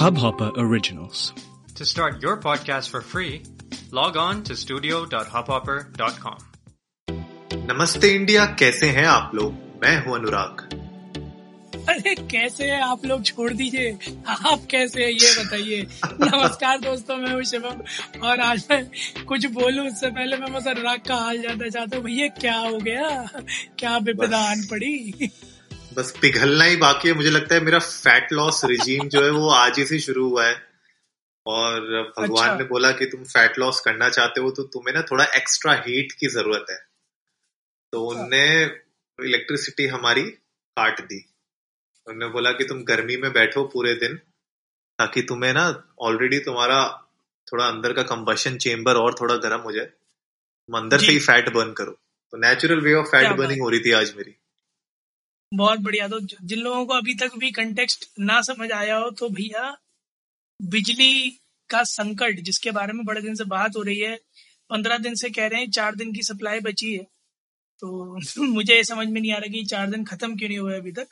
Hubhopper Originals. To start your podcast for free, log on to studio.hubhopper.com. नमस्ते India कैसे हैं आप लोग? मैं हूँ अनुराग। अरे कैसे हैं आप लोग? छोड़ दीजिए। आप कैसे हैं? ये बताइए। नमस्कार दोस्तों मैं हूँ शिवम और आज मैं कुछ बोलूँ उससे पहले मैं बस अनुराग का हाल जानना चाहता हूँ। भैया क्या हो गया? क्या विपदा आन पड़ी? बस पिघलना ही बाकी है। मुझे लगता है मेरा फैट लॉस रिजीम जो है वो आज ही से शुरू हुआ है। और भगवान अच्छा। ने बोला कि तुम फैट लॉस करना चाहते हो तो तुम्हें ना थोड़ा एक्स्ट्रा हीट की ज़रूरत है। तो उनने इलेक्ट्रिसिटी हमारी काट दी। उन्होंने बोला कि तुम गर्मी में बैठो पूरे दिन ताकि तुम्हें ना ऑलरेडी तुम्हारा थोड़ा अंदर का कंबशन चेम्बर और थोड़ा गर्म हो जाए। तुम अंदर से ही फैट बर्न करो। तो natural way of fat burning हो रही थी आज मेरी। बहुत बढ़िया। तो जिन लोगों को अभी तक भी कंटेक्स्ट ना समझ आया हो तो भैया, बिजली का संकट, जिसके बारे में बड़े दिन से बात हो रही है, पंद्रह दिन से कह रहे हैं, चार दिन की सप्लाई बची है। तो मुझे ये समझ में नहीं आ रहा कि चार दिन खत्म क्यों नहीं हुए अभी तक।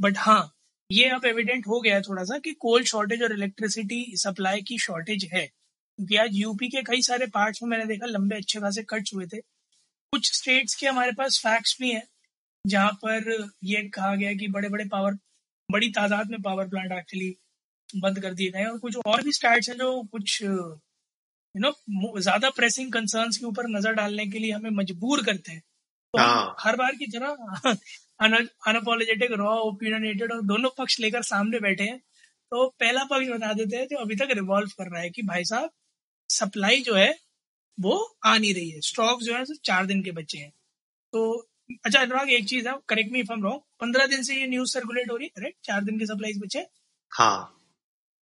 बट हाँ ये अब एविडेंट हो गया है थोड़ा सा कि कोल शॉर्टेज और इलेक्ट्रिसिटी सप्लाई की शॉर्टेज है। क्योंकि आज यूपी के कई सारे पार्ट्स में मैंने देखा, लंबे अच्छे खासे कट्स हुए थे। कुछ स्टेट्स के हमारे पास फैक्ट्स भी हैं। जहाँ पर ये कहा गया कि बड़े बड़े पावर बड़ी तादाद में पावर प्लांट एक्चुअली बंद कर दिए गए और कुछ और भी स्टार्ट हैं जो कुछ यू नो ज़्यादा प्रेसिंग कंसर्न्स के ऊपर नज़र डालने के लिए हमें मजबूर करते हैं। तो हाँ। हर बार की तरह अनअपोलोजेटिक रॉ ओपिनियनेटेड और दोनों पक्ष लेकर सामने बैठे हैं। तो पहला पक्ष बता देते हैं जो अभी तक रिवॉल्व कर रहा है कि भाई साहब सप्लाई जो है वो आ नहीं रही है। स्टॉक जो है सिर्फ़ चार दिन के बचे हैं। तो अच्छा अनुराग एक चीज़ है correct me if I'm wrong पंद्रह दिन से ये न्यूज़ सर्कुलेट हो रही है करेक्ट चार दिन की सप्लाई बचे। हाँ।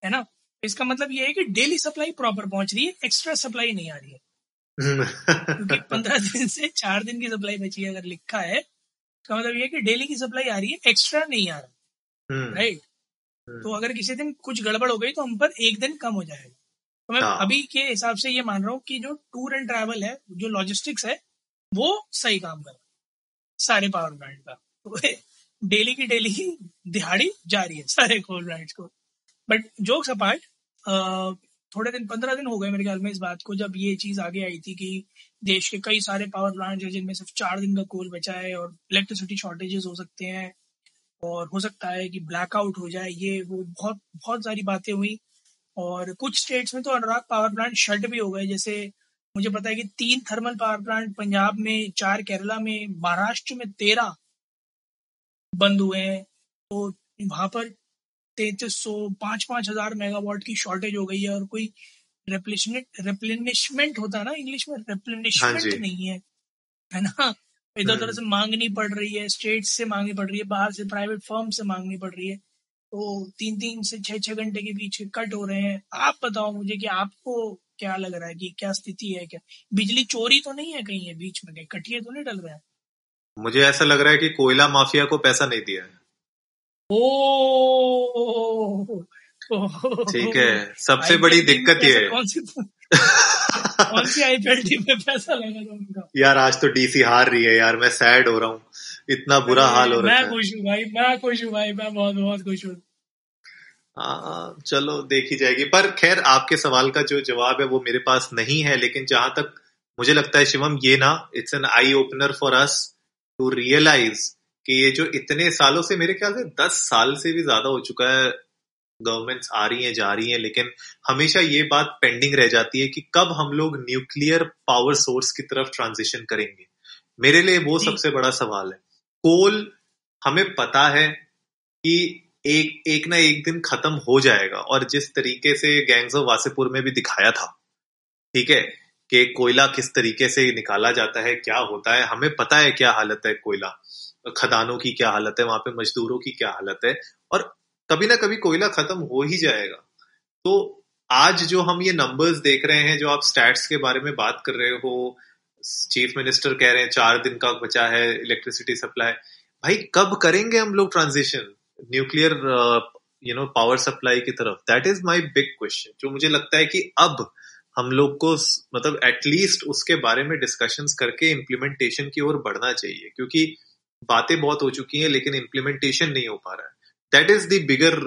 है ना? इसका मतलब ये है कि डेली सप्लाई प्रॉपर पहुँच रही है एक्स्ट्रा सप्लाई नहीं आ रही है। क्योंकि पंद्रह दिन से चार दिन की सप्लाई बची है अगर लिखा है इसका मतलब ये है कि डेली की सप्लाई आ रही है एक्स्ट्रा नहीं आ रहा। Hmm, right hmm. तो अगर किसी दिन कुछ गड़बड़ हो गई तो हम पर एक दिन कम हो जाएगा। तो मैं हाँ। अभी के हिसाब से ये मान रहा हूँ कि जो टूर एंड ट्रैवल है जो लॉजिस्टिक्स है वो सही काम कर रहा है। सारे पावर प्लांट का तो डेली की डेली ही दिहाड़ी जारी है सारे कोल ब्रांड्स को। बट जोक्स अपार्ट थोड़े दिन, पंद्रह दिन हो गए मेरे ख्याल में इस बात को, जब ये चीज़ आगे आई थी कि देश के कई सारे पावर प्लांट है जिनमें सिर्फ़ चार दिन का कोल बचा है और इलेक्ट्रिसिटी शॉर्टेजेस हो सकते हैं और हो सकता है कि ब्लैकआउट हो जाए, ये वो बहुत बहुत सारी बातें हुई। और कुछ स्टेट्स में तो अनुराग पावर प्लांट शट भी हो गए, जैसे मुझे पता है कि तीन थर्मल पावर प्लांट पंजाब में चार केरला में महाराष्ट्र में तेरह बंद हुए हैं। तो वहाँ पर तैतीस सौ पाँच पाँच हज़ार मेगावाट की शॉर्टेज हो गई है और कोई रिप्लेनिशमेंट होता है ना इंग्लिश में? हाँ नहीं है है ना? इधर उधर हम्म। से मांगनी पड़ रही है स्टेट से मांगनी पड़ रही है बाहर से प्राइवेट फर्म से मांगनी पड़ रही है। तो तीन तीन से छह छह घंटे के बीच कट हो रहे हैं। आप बताओ मुझे कि आपको क्या लग रहा है कि क्या स्थिति है क्या? बिजली चोरी तो नहीं है कहीं है बीच में कहीं? कटिए तो नहीं डल रहा है? मुझे ऐसा लग रहा है कि कोयला माफिया को पैसा नहीं दिया है। ओ ठीक है सबसे बड़ी दिक्कत ये है। कौन सी कौन सी आईपीएल टीम में पैसा लगा उनका? यार आज तो डीसी हार रही है यार मैं सैड हो रहा हूँ। इतना बुरा हाल हो रहा है। मैं खुश हूँ भाई मैं खुश हूँ भाई मैं बहुत बहुत खुश हूँ। हाँ चलो देखी जाएगी। पर खैर आपके सवाल का जो जवाब है वो मेरे पास नहीं है लेकिन जहाँ तक मुझे लगता है शिवम ये ना it's an eye opener for us to realise कि ये जो इतने सालों से मेरे ख्याल से दस साल से भी ज़्यादा हो चुका है गवर्नमेंट्स आ रही हैं जा रही हैं लेकिन हमेशा ये बात पेंडिंग रह जाती है कि कब हम लोग न्यूक्लियर पावर सोर्स की तरफ़ ट्रांजिशन करेंगे। मेरे लिए वो सबसे बड़ा सवाल है। कोल हमें पता है कि एक एक ना एक दिन खत्म हो जाएगा। और जिस तरीके से गैंग्स ऑफ़ वासेपुर में भी दिखाया था, ठीक है, कि कोयला किस तरीके से निकाला जाता है, क्या होता है, हमें पता है क्या हालत है कोयला। खदानों की क्या हालत है, वहाँ पे मजदूरों की क्या हालत है, और कभी ना कभी कोयला खत्म हो ही जाएगा। तो आज जो हम ये नंबर्स देख रहे हैं, जो आप स्टैट्स के बारे में बात कर रहे हो चीफ मिनिस्टर कह रहे हैं, चार दिन का बचा है इलेक्ट्रिसिटी सप्लाई भाई, कब करेंगे हम लोग transition nuclear you know power supply की तरफ़। That is my big question जो मुझे लगता है कि अब हम लोग को मतलब एटलीस्ट उसके बारे में डिस्कशंस करके इम्प्लीमेंटेशन की ओर बढ़ना चाहिए, क्योंकि बातें बहुत हो चुकी हैं, लेकिन इम्प्लीमेंटेशन नहीं हो पा रहा है। That is the bigger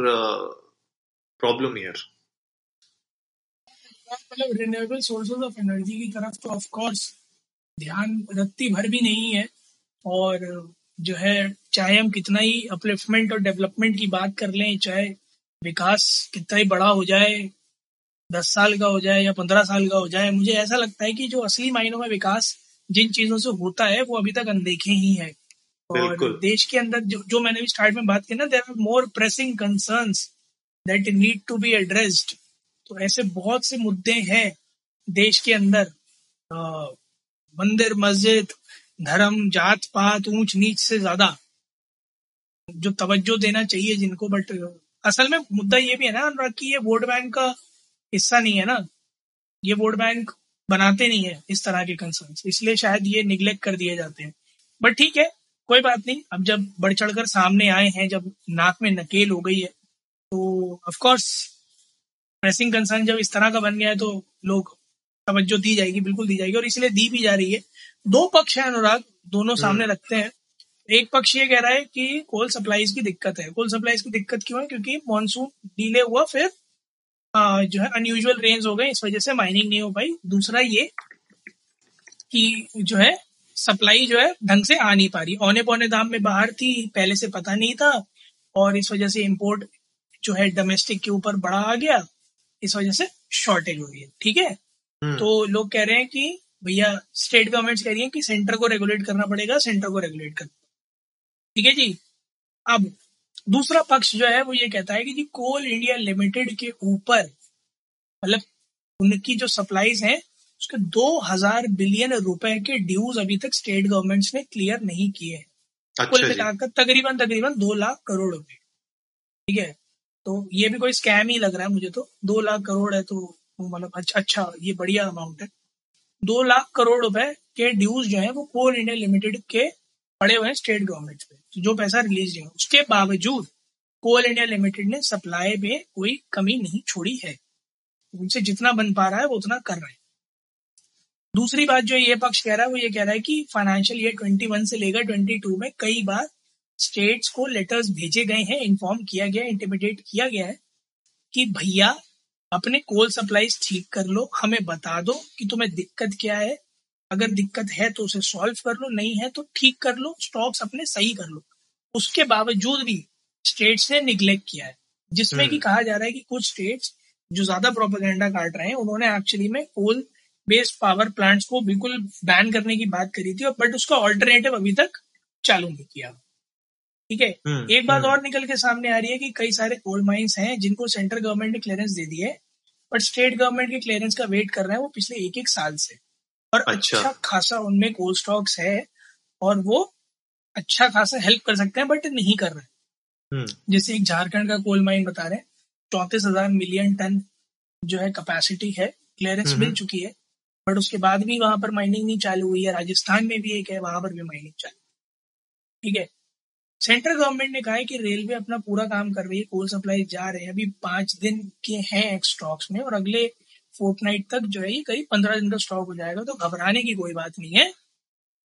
problem here मतलब रिन्यूएबल सोर्सेज ऑफ़ एनर्जी की तरफ़ तो ऑफ़ कोर्स ध्यान रत्ती भर भी नहीं है, और जो है चाहे हम कितना ही अपलिफ्टमेंट और डेवलपमेंट की बात कर लें चाहे विकास कितना ही बड़ा हो जाए दस साल का हो जाए या पंद्रह साल का हो जाए मुझे ऐसा लगता है कि जो असली मायनों में विकास जिन चीज़ों से होता है वो अभी तक अनदेखे ही है। और देश के अंदर जो, जो मैंने भी स्टार्ट में बात की ना there are more pressing concerns that need to be addressed तो ऐसे बहुत से मुद्दे हैं देश के अंदर। मंदिर मस्जिद धर्म, जात, पात, ऊंच, नीच से ज़्यादा जो तवज्जो देना चाहिए जिनको बट असल में मुद्दा ये भी है ना अनुराग की ये वोट बैंक का हिस्सा नहीं है ना। ये वोट बैंक बनाते नहीं है इस तरह के कंसर्न इसलिए शायद ये निग्लेक्ट कर दिए जाते हैं। बट ठीक है, कोई बात नहीं, अब जब बढ़ चढ़कर सामने आए हैं, जब नाक में नकेल हो गई है तो ऑफकोर्स प्रेसिंग कंसर्न जब इस तरह का बन गया है तो लोग तवज्जो दी जाएगी, बिल्कुल दी जाएगी, और इसलिए दी भी जा रही है। दो पक्ष है अनुराग दोनों सामने रखते हैं। एक पक्ष ये कह रहा है कि कोल सप्लाईज की दिक्कत है। कोल सप्लाईज की दिक्कत क्यों है? क्योंकि मानसून डीले हुआ फिर आ, जो है अनयूजुअल रेंज हो गए इस वजह से माइनिंग नहीं हो पाई। दूसरा ये कि जो है सप्लाई जो है ढंग से आ नहीं पा रही। औने पौने दाम में बाहर थी पहले से पता नहीं था और इस वजह से इम्पोर्ट जो है डोमेस्टिक के ऊपर बड़ा आ गया। इस वजह से शॉर्टेज हो रही है। ठीक है? हम्म, तो लोग कह रहे हैं कि भैया स्टेट गवर्नमेंट्स कह रही है कि सेंटर को रेगुलेट करना पड़ेगा सेंटर को रेगुलेट कर। ठीक है जी? अब दूसरा पक्ष जो है वो ये कहता है कि जी कोल इंडिया लिमिटेड के ऊपर मतलब उनकी जो सप्लाईज हैं उसके 2000 बिलियन रुपए के ड्यूज अभी तक स्टेट गवर्नमेंट्स ने क्लियर नहीं किए हैं। कुल अच्छा जी। मिलाकर तकरीबन तकरीबन दो लाख करोड़ रुपए। ठीक है? तो ये भी कोई स्कैम ही लग रहा है मुझे तो। दो लाख करोड़ है तो मतलब अच्छा अच्छा ये बढ़िया अमाउंट है। दो लाख करोड़ रुपए के ड्यूज जो है वो कोल इंडिया लिमिटेड के पड़े हुए हैं स्टेट गवर्नमेंट पे। तो जो पैसा रिलीज़ है उसके बावजूद कोल इंडिया लिमिटेड ने सप्लाई में कोई कमी नहीं छोड़ी है। उनसे जितना बन पा रहा है, वो उतना कर रहे हैं। दूसरी बात जो ये पक्ष कह रहा है, वो ये कह रहा है कि फाइनेंशियल ईयर 21 से लेकर 22 में कई बार स्टेट्स को लेटर्स भेजे गए हैं इन्फॉर्म किया गया इंटिमिडेट किया गया है कि भैया अपने कोल सप्लाईज ठीक कर लो हमें बता दो कि तुम्हें दिक्कत क्या है। अगर दिक्कत है तो उसे सॉल्व कर लो नहीं है तो ठीक कर लो स्टॉक्स अपने सही कर लो। उसके बावजूद भी स्टेट्स ने निग्लेक्ट किया है जिसमें कि हम्म। कहा जा रहा है कि कुछ स्टेट्स जो ज़्यादा प्रोपेगेंडा काट रहे हैं उन्होंने एक्चुअली में कोल बेस्ड पावर प्लांट्स को बिल्कुल बैन करने की बात करी थी बट उसका ऑल्टरनेटिव अभी तक चालू नहीं किया। ठीक है हम्म, एक बात हम्म। और निकल के सामने आ रही है कि कई सारे कोल्ड माइंस हैं जिनको सेंट्रल गवर्नमेंट ने क्लियरेंस दे दी है बट स्टेट गवर्नमेंट के क्लियरेंस का वेट कर रहे हैं वो पिछले एक एक साल से और अच्छा। अच्छा खासा उनमें कोल स्टॉक्स है और वो अच्छा खासा हेल्प कर सकते हैं बट नहीं कर रहे हम्म, जैसे एक झारखंड का कोल माइन बता रहे हैं चौंतीस हज़ार मिलियन टन जो है कैपेसिटी है क्लियरेंस। मिल चुकी है बट उसके बाद भी वहाँ पर माइनिंग नहीं चालू हुई है राजस्थान में भी एक है वहाँ पर भी माइनिंग चालू ठीक है सेंट्रल गवर्नमेंट ने कहा है कि रेलवे अपना पूरा काम कर रही है कोल सप्लाई जा रहे हैं। अभी पाँच दिन के हैं स्टॉक्स में और अगले फोर्टनाइट तक जो है करीब पंद्रह दिन का स्टॉक हो जाएगा। तो घबराने की कोई बात नहीं है।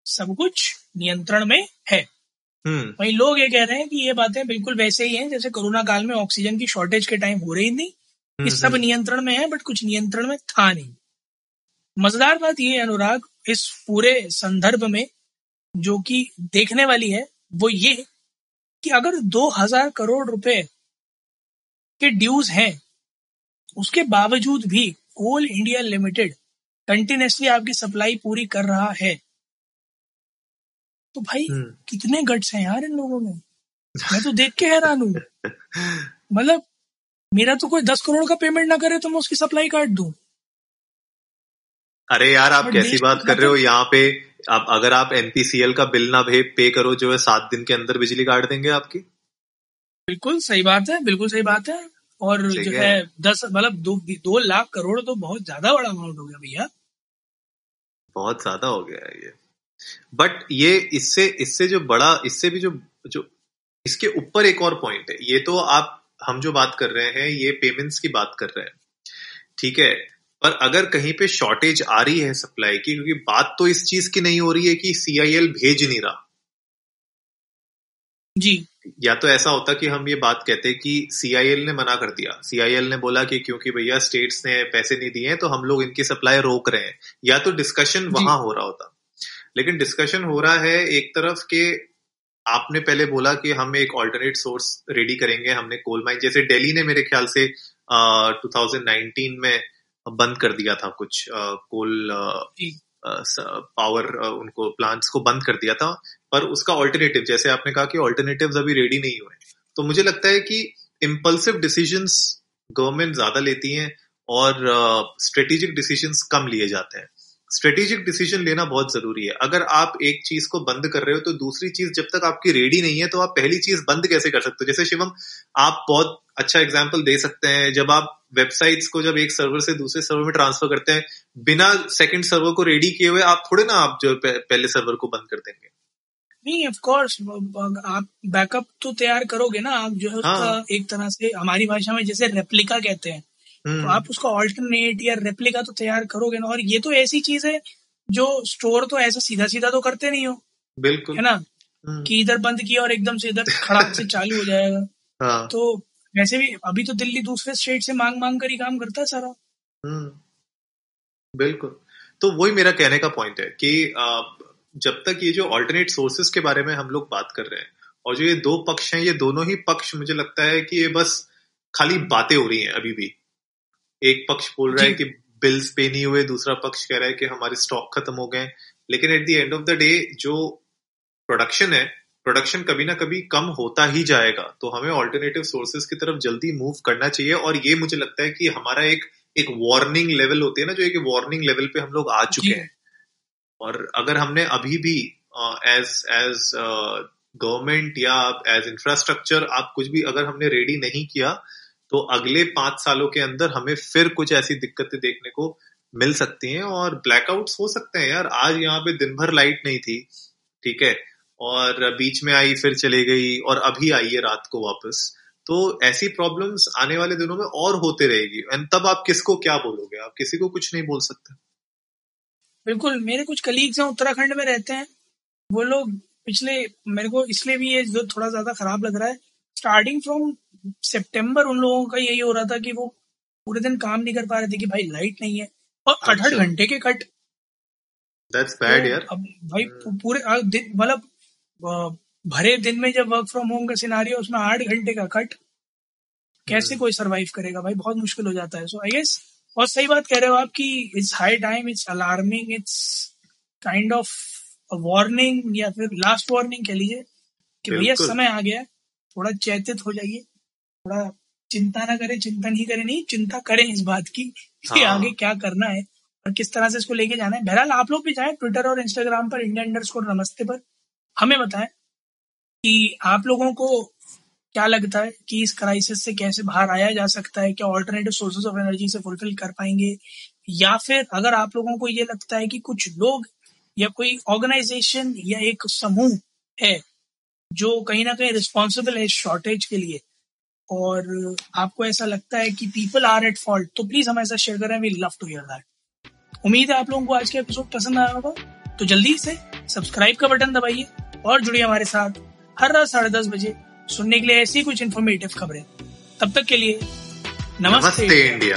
सब कुछ नियंत्रण में है। वही लोग ये कह रहे हैं कि ये बातें बिल्कुल वैसे ही हैं जैसे कोरोना काल में ऑक्सीजन की शॉर्टेज के टाइम हो रही थी। हम्म, ये सब नियंत्रण में है बट कुछ नियंत्रण में था नहीं। मज़ेदार बात ये है अनुराग इस पूरे संदर्भ में जो कि देखने वाली है वो ये कि अगर 2000 करोड़ रुपए के ड्यूज हैं उसके बावजूद भी कोल इंडिया लिमिटेड कंटिन्यूसली आपकी सप्लाई पूरी कर रहा है। तो भाई हम्म। कितने गट्स हैं यार इन लोगों में? मैं तो देख के हैरान हूँ। मतलब मेरा तो कोई दस करोड़ का पेमेंट ना करे तो मैं उसकी सप्लाई काट दू। अरे यार आप कैसी बात कर रहे हो? मतलब- यहाँ पे आप अगर आप एनपीसीएल का बिल ना भे पे करो जो है सात दिन के अंदर बिजली काट देंगे आपकी। बिल्कुल सही बात है बिल्कुल सही बात है। और जो है। है दस मतलब दो दो लाख करोड़ तो बहुत ज़्यादा बड़ा अमाउंट हो गया भैया। बहुत ज़्यादा हो गया है ये। बट ये इससे इससे जो बड़ा इससे भी जो जो इसके ऊपर एक और पॉइंट है। ये तो आप हम जो बात कर रहे हैं ये पेमेंट्स की बात कर रहे हैं। ठीक है? पर अगर कहीं पे शॉर्टेज आ रही है सप्लाई की क्योंकि बात तो इस चीज़ की नहीं हो रही है कि सीआईएल भेज नहीं रहा। जी। या तो ऐसा होता कि हम ये बात कहते कि सीआईएल ने मना कर दिया। सीआईएल ने बोला कि क्योंकि भैया स्टेट्स ने पैसे नहीं दिए हैं तो हम लोग इनकी सप्लाई रोक रहे हैं। या तो डिस्कशन वहाँ हो रहा होता। लेकिन डिस्कशन हो रहा है एक तरफ़ के आपने पहले बोला कि हम एक ऑल्टरनेट सोर्स रेडी करेंगे हमने कोल माइन जैसे दिल्ली ने मेरे ख्याल से टू uh, में बंद कर दिया था कुछ कोल पावर उनको प्लांट्स को बंद कर दिया था पर उसका ऑल्टरनेटिव जैसे आपने कहा कि ऑल्टरनेटिव अभी रेडी नहीं हुए तो मुझे लगता है कि इम्पल्सिव डिसीज़न गवर्नमेंट ज़्यादा लेती हैं और स्ट्रेटेजिक uh, डिसीजंस कम लिए जाते हैं। स्ट्रेटेजिक डिसीज़न लेना बहुत ज़रूरी है। अगर आप एक चीज़ को बंद कर रहे हो तो दूसरी चीज़ जब तक आपकी रेडी नहीं है तो आप पहली चीज़ बंद कैसे कर सकते हो? जैसे शिवम आप बहुत अच्छा एग्ज़ाम्पल दे सकते हैं जब आप वेबसाइट्स को जब एक सर्वर से दूसरे सर्वर में ट्रांसफ़र करते हैं बिना सेकंड सर्वर को रेडी किए हुए आप थोड़े ना आप जो पहले सर्वर को बंद कर देंगे। नहीं ऑफ़ कोर्स आप बैकअप तो तैयार करोगे ना आप जो है हाँ. एक तरह से हमारी भाषा में जैसे रेप्लिका कहते हैं। तो हम्म। आप उसका ऑल्टरनेट या रेप्लिका तो तैयार करोगे ना और ये तो ऐसी चीज़ है जो स्टोर तो ऐसा सीधा सीधा तो करते नहीं हो बिल्कुल है ना हम्म। कि इधर बंद किया और एकदम से इधर खड़ा से चालू हो जाएगा हाँ. तो वैसे भी अभी तो दिल्ली दूसरे स्टेट से मांग मांग कर ही काम करता है सारा हम्म। बिल्कुल तो वही मेरा कहने का पॉइंट है कि जब तक ये जो ऑल्टरनेट सोर्सेस के बारे में हम लोग बात कर रहे हैं और जो ये दो पक्ष हैं ये दोनों ही पक्ष मुझे लगता है कि ये बस खाली बातें हो रही हैं अभी भी एक पक्ष बोल रहा है कि बिल्स पे नहीं हुए दूसरा पक्ष कह रहा है कि हमारे स्टॉक खत्म हो गए लेकिन at the end of the day जो प्रोडक्शन है प्रोडक्शन कभी ना कभी कम होता ही जाएगा। तो हमें ऑल्टरनेटिव सोर्सेज की तरफ़ जल्दी मूव करना चाहिए और ये मुझे लगता है कि हमारा एक एक वार्निंग लेवल होती है ना जो एक वार्निंग लेवल पे हम लोग आ चुके हैं। और अगर हमने अभी भी एज एज गवर्नमेंट या एज इंफ्रास्ट्रक्चर आप कुछ भी अगर हमने रेडी नहीं किया तो अगले पाँच सालों के अंदर हमें फिर कुछ ऐसी दिक्कतें देखने को मिल सकती हैं और ब्लैकआउट्स हो सकते हैं यार। आज यहाँ पे दिन भर लाइट नहीं थी, ठीक है? और बीच में आई, फिर चले गई और अभी आई है रात को वापस। तो ऐसी प्रॉब्लम्स आने वाले दिनों में और होते रहेगी। एंड तब आप किसको क्या बोलोगे? आप किसी को कुछ नहीं बोल सकते। बिल्कुल, मेरे कुछ कलीग्स हैं, उत्तराखंड में रहते हैं। वो लोग पिछले, मेरे को इसलिए भी ये जो थोड़ा ज़्यादा खराब लग रहा है स्टार्टिंग फ्रॉम सितंबर उन लोगों का यही हो रहा था कि वो पूरे दिन काम नहीं कर पा रहे थे कि भाई लाइट नहीं है और आठ आठ अच्छा। घंटे के कट दैट्स बैड यार अब भाई hmm. पूरे मतलब भरे दिन में जब वर्क फ्रॉम होम का सिनारी उसमें आठ घंटे का कट कैसे hmm. कोई सरवाइव करेगा भाई बहुत मुश्किल हो जाता है सो आई गेस और सही बात कह रहे हो आप कि it's high time it's alarming it's kind of warning या फिर लास्ट वार्निंग कह लीजिए कि भैया समय आ गया है थोड़ा चैतित हो जाइए थोड़ा चिंता ना करें चिंता नहीं करें नहीं चिंता करें इस बात की कि हाँ। आगे क्या करना है और किस तरह से इसको लेके जाना है। बहरहाल आप लोग भी जाए ट्विटर और इंस्टाग्राम पर इंडिया इंडर नमस्ते पर। हमें बताएँ कि आप लोगों को क्या लगता है कि इस क्राइसिस से कैसे बाहर आया जा सकता है? क्या ऑल्टरनेटिव सोर्सेज ऑफ़ एनर्जी से फुलफिल कर पाएँगे? या फिर अगर आप लोगों को ये लगता है कि कुछ लोग या कोई ऑर्गेनाइजेशन या एक समूह है जो कहीं ना कहीं रिस्पॉन्सिबल है शॉर्टेज के लिए। और आपको ऐसा लगता है कि पीपल आर एट फॉल्ट तो प्लीज़ हमें ऐसा शेयर करें we love to hear that उम्मीद है आप लोगों को आज का एपिसोड पसंद आया होगा तो जल्दी से सब्सक्राइब का बटन दबाइए और जुड़िए हमारे साथ हर रात साढ़े दस बजे सुनने के लिए ऐसी कुछ इन्फॉर्मेटिव खबरें। तब तक के लिए नमस्ते, नमस्ते इंडिया